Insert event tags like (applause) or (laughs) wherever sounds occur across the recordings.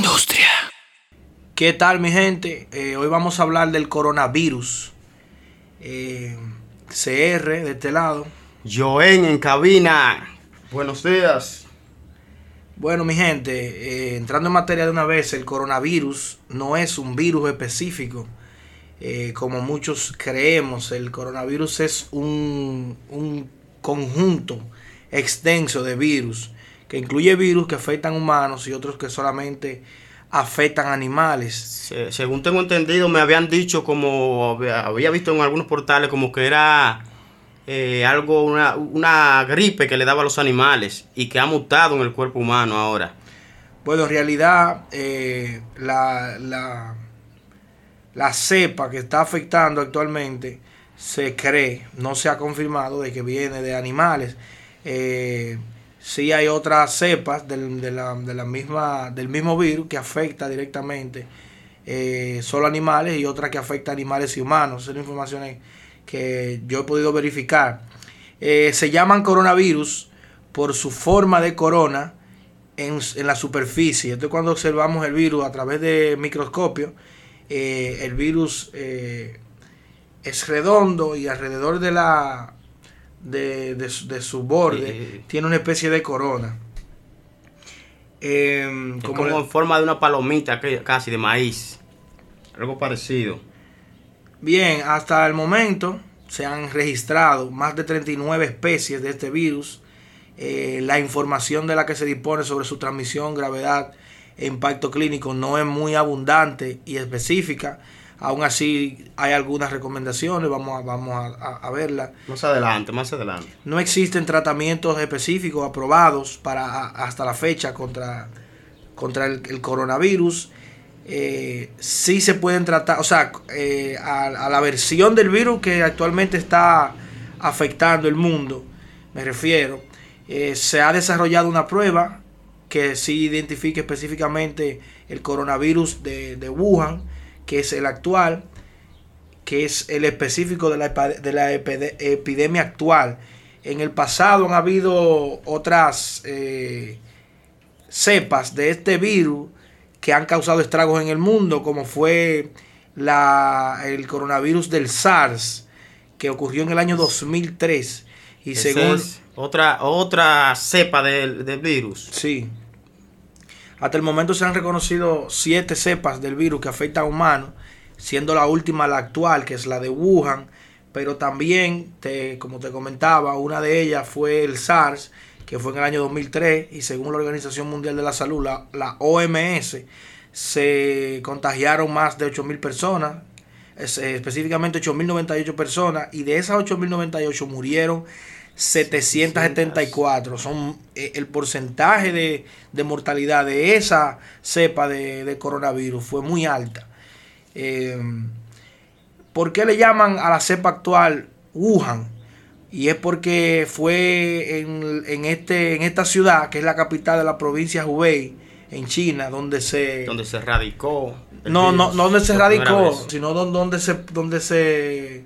industria. ¿Qué tal mi gente? Eh, hoy vamos a hablar del coronavirus. Eh, CR de este lado. Joen en cabina. Buenos días. Bueno mi gente, eh, entrando en materia de una vez, el coronavirus no es un virus específico. como muchos creemos, el coronavirus es un, un conjunto extenso de virus que incluye virus que afectan humanos y otros que solamente afectan animales. según tengo entendido, me habían dicho como había visto en algunos portales como que era eh, algo, una, gripe que le daba a los animales y que ha mutado en el cuerpo humano ahora. Bueno, en realidad eh, la, la, cepa que está afectando actualmente se cree, no se ha confirmado de que viene de animales. Eh, sí hay otras cepas del, de la, de la misma, del mismo virus que afecta directamente eh, solo animales y otra que afecta animales y humanos. Esas son informaciones que yo he podido verificar. Eh, se llaman coronavirus por su forma de corona en, la superficie. Entonces cuando observamos el virus a través de microscopio, eh, el virus es redondo y alrededor de la de, su borde tiene una especie de corona. Em, como, en forma de una palomita casi de maíz. Algo parecido. Bien, hasta el momento se han registrado más de 39 especies de este virus. Eh, la información de la que se dispone sobre su transmisión, gravedad e impacto clínico no es muy abundante y específica. Aún así hay algunas recomendaciones, vamos a, vamos a, verlas. Más adelante, más adelante. No existen tratamientos específicos aprobados para hasta la fecha contra, contra el, coronavirus. Eh, sí se pueden tratar, o sea, eh, a, la versión del virus que actualmente está afectando el mundo, me refiero, eh, se ha desarrollado una prueba que sí identifique específicamente el coronavirus de, de Wuhan que es el actual, que es el específico de la, de la epidemia actual. En el pasado han habido otras eh, cepas de este virus que han causado estragos en el mundo, como fue la, el coronavirus del SARS, que ocurrió en el año 2003. Y según... otra, otra cepa del, del virus. Sí. Hasta el momento se han reconocido siete cepas del virus que afectan a humanos, siendo la última la actual, que es la de Wuhan, pero también, te, como te comentaba, una de ellas fue el SARS, que fue en el año 2003, y según la Organización Mundial de la Salud, la, OMS, se contagiaron más de 8.000 personas, específicamente 8.098 personas, y de esas 8.098 murieron 774. Son eh, el porcentaje de, mortalidad de esa cepa de, coronavirus fue muy alta. Eh, ¿Por qué le llaman a la cepa actual Wuhan? Y es porque fue en, este, en esta ciudad, que es la capital de la provincia Hubei, en China, donde se... Donde se radicó. No, no, no donde se radicó, sino donde se, donde se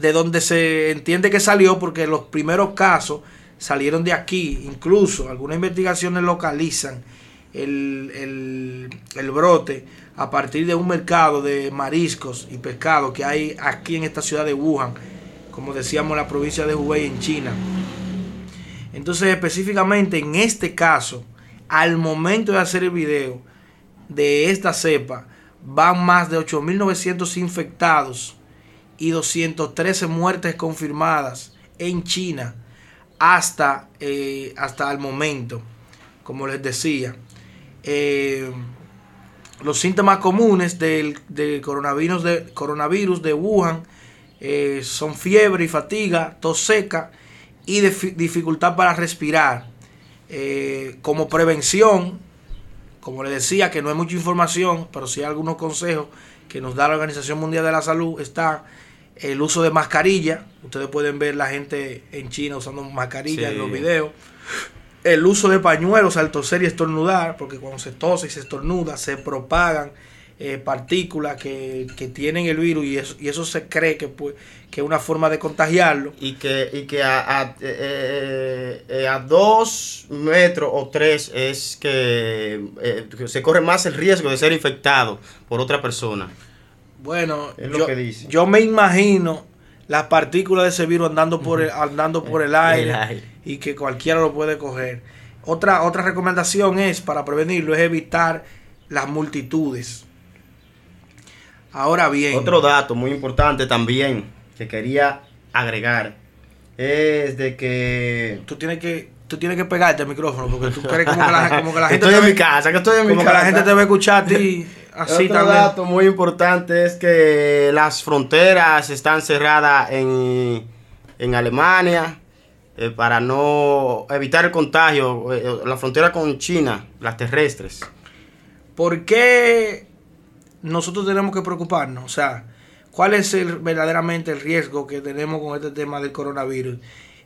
de donde se entiende que salió, porque los primeros casos salieron de aquí, incluso algunas investigaciones localizan el, brote a partir de un mercado de mariscos y pescado que hay aquí en esta ciudad de Wuhan, como decíamos, la provincia de Hubei en China. Entonces, específicamente en este caso, al momento de hacer el video de esta cepa, van más de 8.900 infectados y 213 muertes confirmadas en China hasta, eh, hasta el momento, como les decía. Eh, los síntomas comunes del, coronavirus, de, coronavirus de Wuhan eh, son fiebre y fatiga, tos seca y dificultad para respirar. como prevención, como les decía, que no hay mucha información, pero sí hay algunos consejos que nos da la Organización Mundial de la Salud, está el uso de mascarilla. Ustedes pueden ver la gente en China usando mascarilla en los videos. El uso de pañuelos al toser y estornudar, porque cuando se tose y se estornuda se propagan eh, partículas que, tienen el virus y eso, y eso se cree que, pues, que es una forma de contagiarlo. Y que, y que a, eh, eh, a, dos metros o tres es que, se corre más el riesgo de ser infectado por otra persona. Bueno, yo, yo me imagino las partículas de ese virus andando por el, andando (laughs) por el aire, y que cualquiera lo puede coger. Otra, otra recomendación es, para prevenirlo, es evitar las multitudes. Ahora bien. Otro dato muy importante también que quería agregar es de que. Tú tienes que. Tú tienes que pegarte al micrófono porque tú crees como que la, como que la (laughs) gente. estoy en mi casa, que estoy en mi casa. Como que la gente te va a escuchar a ti (laughs) así Otro dato muy importante es que las fronteras están cerradas en, en Alemania eh, para no evitar el contagio. Eh, la frontera con China, las terrestres. ¿Por qué nosotros tenemos que preocuparnos? O sea, ¿cuál es el, verdaderamente el riesgo que tenemos con este tema del coronavirus?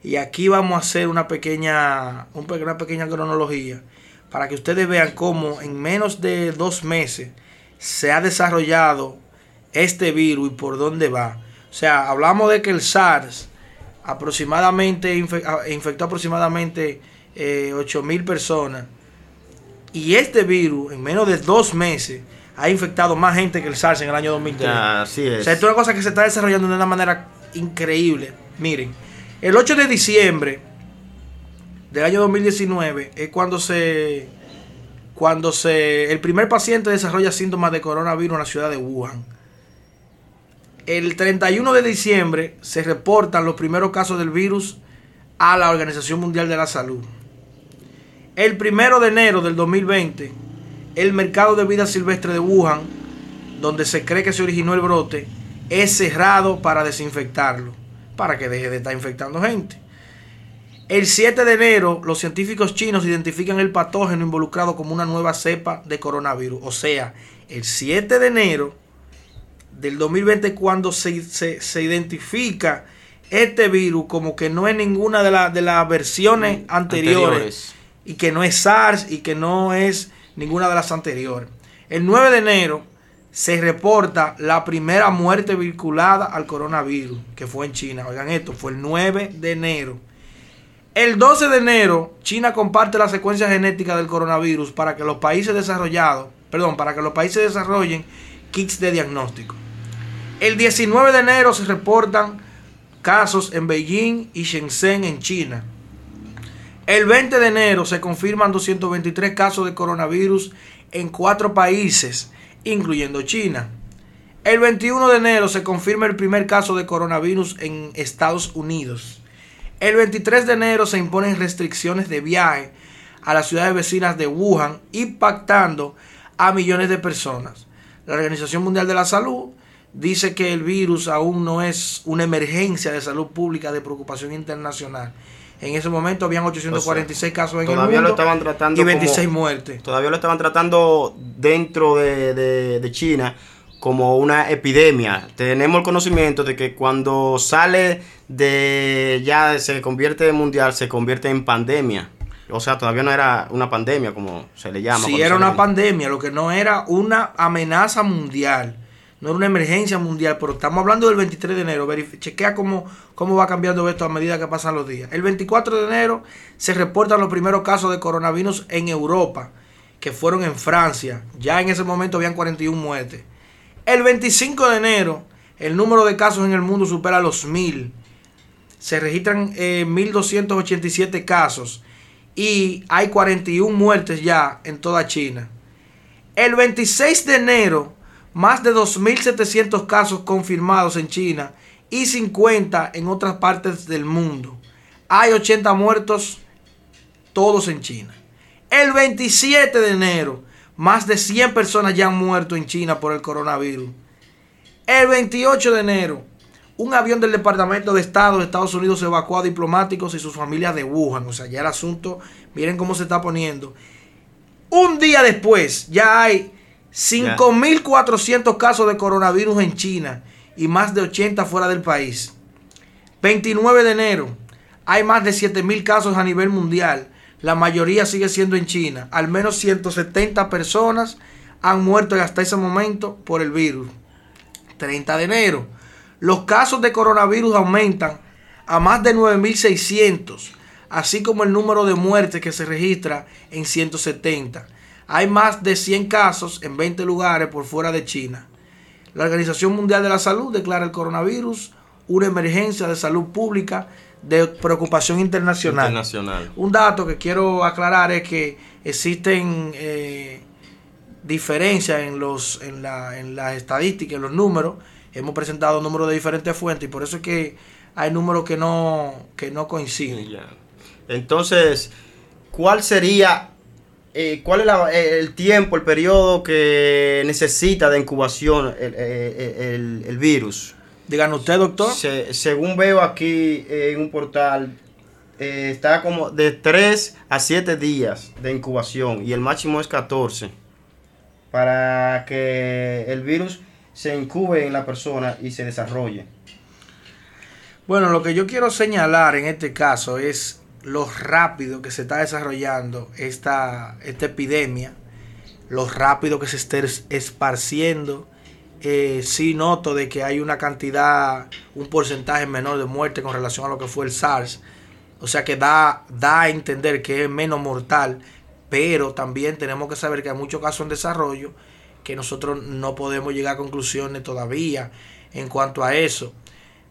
Y aquí vamos a hacer una pequeña, una pequeña cronología para que ustedes vean cómo en menos de dos meses se ha desarrollado este virus y por dónde va. O sea, hablamos de que el SARS aproximadamente infectó aproximadamente eh, 8 mil personas y este virus en menos de dos meses ha infectado más gente que el SARS en el año 2003. así es. O sea, esto es una cosa que se está desarrollando de una manera increíble. Miren, el 8 de diciembre del año 2019 es cuando se cuando se el primer paciente desarrolla síntomas de coronavirus en la ciudad de Wuhan. El 31 de diciembre se reportan los primeros casos del virus a la Organización Mundial de la Salud. El 1 de enero del 2020 el mercado de vida silvestre de Wuhan, donde se cree que se originó el brote, es cerrado para desinfectarlo, para que deje de estar infectando gente. El 7 de enero, los científicos chinos identifican el patógeno involucrado como una nueva cepa de coronavirus. O sea, el 7 de enero del 2020, cuando se, identifica este virus como que no es ninguna de, de las versiones mm, anteriores, y que no es SARS y que no es ninguna de las anteriores. El 9 de enero se reporta la primera muerte vinculada al coronavirus, que fue en China. Oigan esto, fue el 9 de enero. El 12 de enero, China comparte la secuencia genética del coronavirus para que los países desarrollados, perdón, para que los países desarrollen kits de diagnóstico. El 19 de enero se reportan casos en Beijing y Shenzhen en China. El 20 de enero se confirman 223 casos de coronavirus en cuatro países, incluyendo China. El 21 de enero se confirma el primer caso de coronavirus en Estados Unidos. El 23 de enero se imponen restricciones de viaje a las ciudades vecinas de Wuhan, impactando a millones de personas. La Organización Mundial de la Salud dice que el virus aún no es una emergencia de salud pública de preocupación internacional en ese momento habían 846 casos en el mundo lo estaban tratando y 26 muertes. Todavía lo estaban tratando dentro de, China como una epidemia. Tenemos el conocimiento de que cuando sale de ya se convierte en mundial, se convierte en pandemia. O sea, todavía no era una pandemia como se le llama. Sí, era una pandemia, lo que no era una amenaza mundial no era una emergencia mundial, pero estamos hablando del 23 de enero. chequea cómo, cómo va cambiando esto a medida que pasan los días. El 24 de enero se reportan los primeros casos de coronavirus en Europa, que fueron en Francia. Ya en ese momento habían 41 muertes. El 25 de enero, el número de casos en el mundo supera los 1000. Se registran 1287 eh, casos y hay 41 muertes ya en toda China. El 26 de enero más de 2.700 casos confirmados en China y 50 en otras partes del mundo. Hay 80 muertos, todos en China. El 27 de enero, más de 100 personas ya han muerto en China por el coronavirus. El 28 de enero, un avión del Departamento de Estado de Estados Unidos evacuó a diplomáticos y sus familias de Wuhan. O sea, ya el asunto, miren cómo se está poniendo. Un día después, ya hay 5.400 casos de coronavirus en China y más de 80 fuera del país. 29 de enero, hay más de 7.000 casos a nivel mundial. La mayoría sigue siendo en China. Al menos 170 personas han muerto hasta ese momento por el virus. 30 de enero. Los casos de coronavirus aumentan a más de 9.600, así como el número de muertes que se registra en 170. Hay más de 100 casos en 20 lugares por fuera de China. La Organización Mundial de la Salud declara el coronavirus una emergencia de salud pública de preocupación internacional. internacional. Un dato que quiero aclarar es que existen eh, diferencias en, los, en, la, en las estadísticas, en los números. Hemos presentado números de diferentes fuentes y por eso es que hay números que no, que no coinciden. Entonces, ¿cuál sería, eh, cuál es eh, el tiempo, el periodo que necesita de incubación el, el virus? Díganos usted, doctor. según veo aquí en un portal, eh, está como de 3 a 7 días de incubación y el máximo es 14 para que el virus se incube en la persona y se desarrolle. Bueno, lo que yo quiero señalar en este caso es lo rápido que se está desarrollando esta, esta epidemia, lo rápido que se está esparciendo eh, sí noto de que hay una cantidad, un porcentaje menor de muerte con relación a lo que fue el SARS. O sea que da, da a entender que es menos mortal, pero también tenemos que saber que hay muchos casos en desarrollo que nosotros no podemos llegar a conclusiones todavía en cuanto a eso,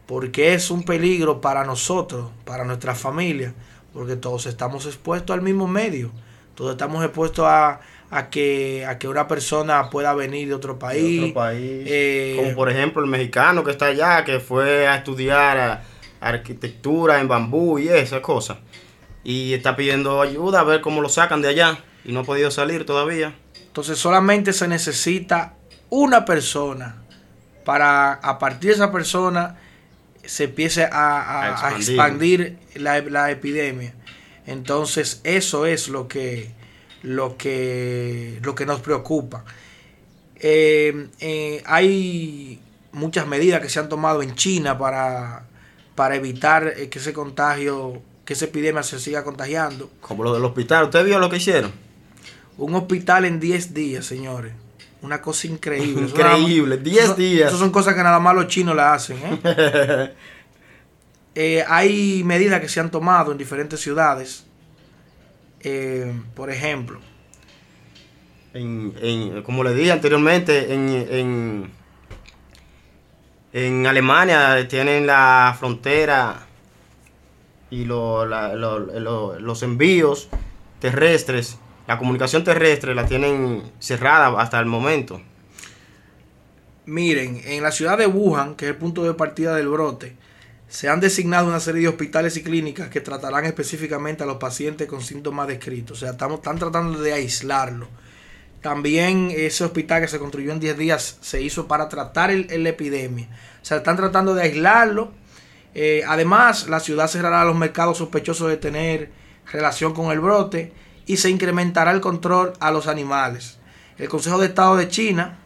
porque es un peligro para nosotros, para nuestra familia, porque todos estamos expuestos al mismo medio, todos estamos expuestos a, a que, a que una persona pueda venir de otro país. Eh, Como por ejemplo el mexicano que está allá, que fue a estudiar arquitectura en bambú y esas cosas. Y está pidiendo ayuda a ver cómo lo sacan de allá y no ha podido salir todavía. Entonces solamente se necesita una persona para a partir de esa persona se empiece a, expandir, la, la epidemia. Entonces eso es lo que lo que, lo que nos preocupa. Eh, eh, hay muchas medidas que se han tomado en China para, para evitar eh, que ese contagio, que esa epidemia se siga contagiando. Como lo del hospital, ¿usted vio lo que hicieron? Un hospital en 10 días, señores. Una cosa increíble. (laughs) increíble, 10 días. Esas son cosas que nada más los chinos la hacen. (laughs) hay medidas que se han tomado en diferentes ciudades eh, por ejemplo, en, como le dije anteriormente, en, en, Alemania tienen la frontera y los envíos terrestres, la comunicación terrestre la tienen cerrada hasta el momento. Miren, en la ciudad de Wuhan, que es el punto de partida del brote, se han designado una serie de hospitales y clínicas que tratarán específicamente a los pacientes con síntomas descritos. O sea, estamos, están tratando de aislarlo. También ese hospital que se construyó en 10 días se hizo para tratar la epidemia. O sea, están tratando de aislarlo. Eh, además, la ciudad cerrará los mercados sospechosos de tener relación con el brote y se incrementará el control a los animales. El Consejo de Estado de China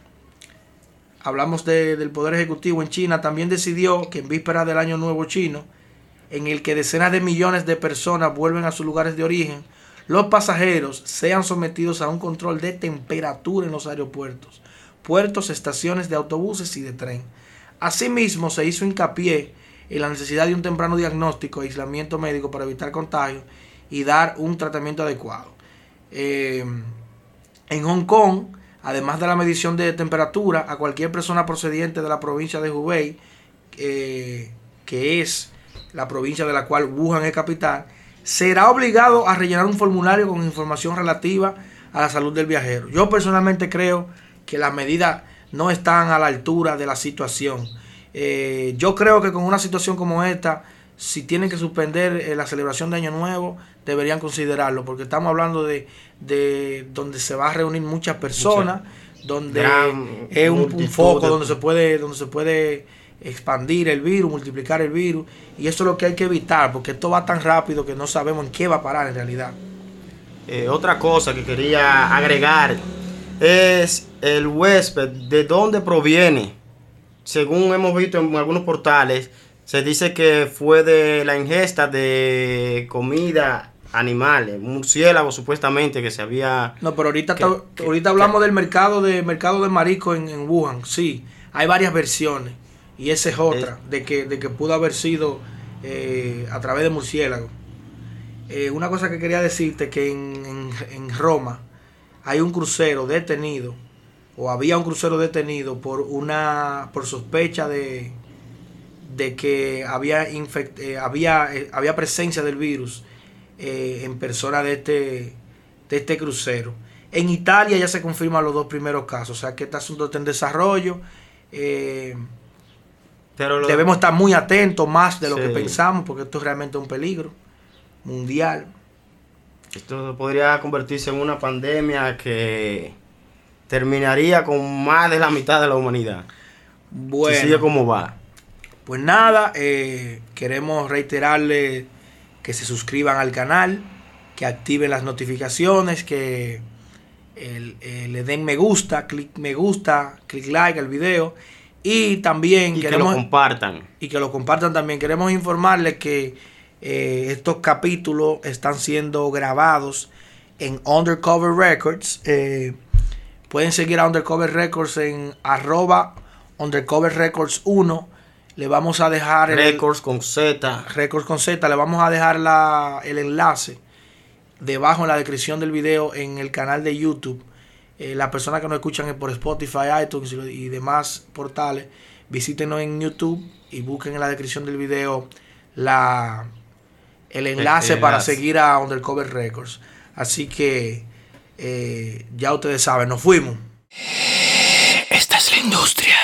hablamos del Poder Ejecutivo en China, también decidió que en vísperas del Año Nuevo Chino, en el que decenas de millones de personas vuelven a sus lugares de origen, los pasajeros sean sometidos a un control de temperatura en los aeropuertos, puertos, estaciones de autobuses y de tren. Asimismo, se hizo hincapié en la necesidad de un temprano diagnóstico e aislamiento médico para evitar contagios y dar un tratamiento adecuado. Eh, en Hong Kong, además de la medición de temperatura, a cualquier persona procediente de la provincia de Hubei, eh, que es la provincia de la cual Wuhan es capital, será obligado a rellenar un formulario con información relativa a la salud del viajero. Yo personalmente creo que las medidas no están a la altura de la situación. Eh, yo creo que con una situación como esta, si tienen que suspender eh, la celebración de Año Nuevo, deberían considerarlo, porque estamos hablando de, de donde se va a reunir muchas personas, donde es un, foco donde se puede, donde se puede expandir el virus, multiplicar el virus, y eso es lo que hay que evitar, porque esto va tan rápido que no sabemos en qué va a parar en realidad. Eh, otra cosa que quería agregar es el huésped, de dónde proviene. Según hemos visto en algunos portales, se dice que fue de la ingesta de comida animales, murciélagos supuestamente que se había... No, pero ahorita, ahorita hablamos del mercado de mercado de marisco en, en, Wuhan, sí, hay varias versiones y esa es otra, de, que, de que pudo haber sido eh, a través de murciélagos. Eh, una cosa que quería decirte que en, en, Roma hay un crucero detenido o había un crucero detenido por una por sospecha de, de que había, infect, eh, había, había presencia del virus eh, en persona de este, de este crucero. En Italia ya se confirman los dos primeros casos, o sea que este asunto está en desarrollo. Eh, Pero debemos estar muy atentos más de lo que pensamos, porque esto es realmente un peligro mundial. Esto podría convertirse en una pandemia que terminaría con más de la mitad de la humanidad. Bueno. Si sigue como va. Pues nada, eh, queremos reiterarle que se suscriban al canal, que activen las notificaciones, que eh, le den me gusta, clic me gusta, clic like al video y también y que lo compartan. Y que lo compartan también. Queremos informarles que eh, estos capítulos están siendo grabados en Undercover Records. pueden seguir a Undercover Records en arroba Undercover Records 1 le vamos a dejar... Records con Z. Records con Z. Le vamos a dejar la, el enlace debajo en la descripción del video en el canal de YouTube. Eh, las personas que nos escuchan por Spotify, iTunes y demás portales, visítenos en YouTube y busquen en la descripción del video la, el enlace para seguir a Undercover Records. Así que eh, ya ustedes saben, nos fuimos. Esta es la industria.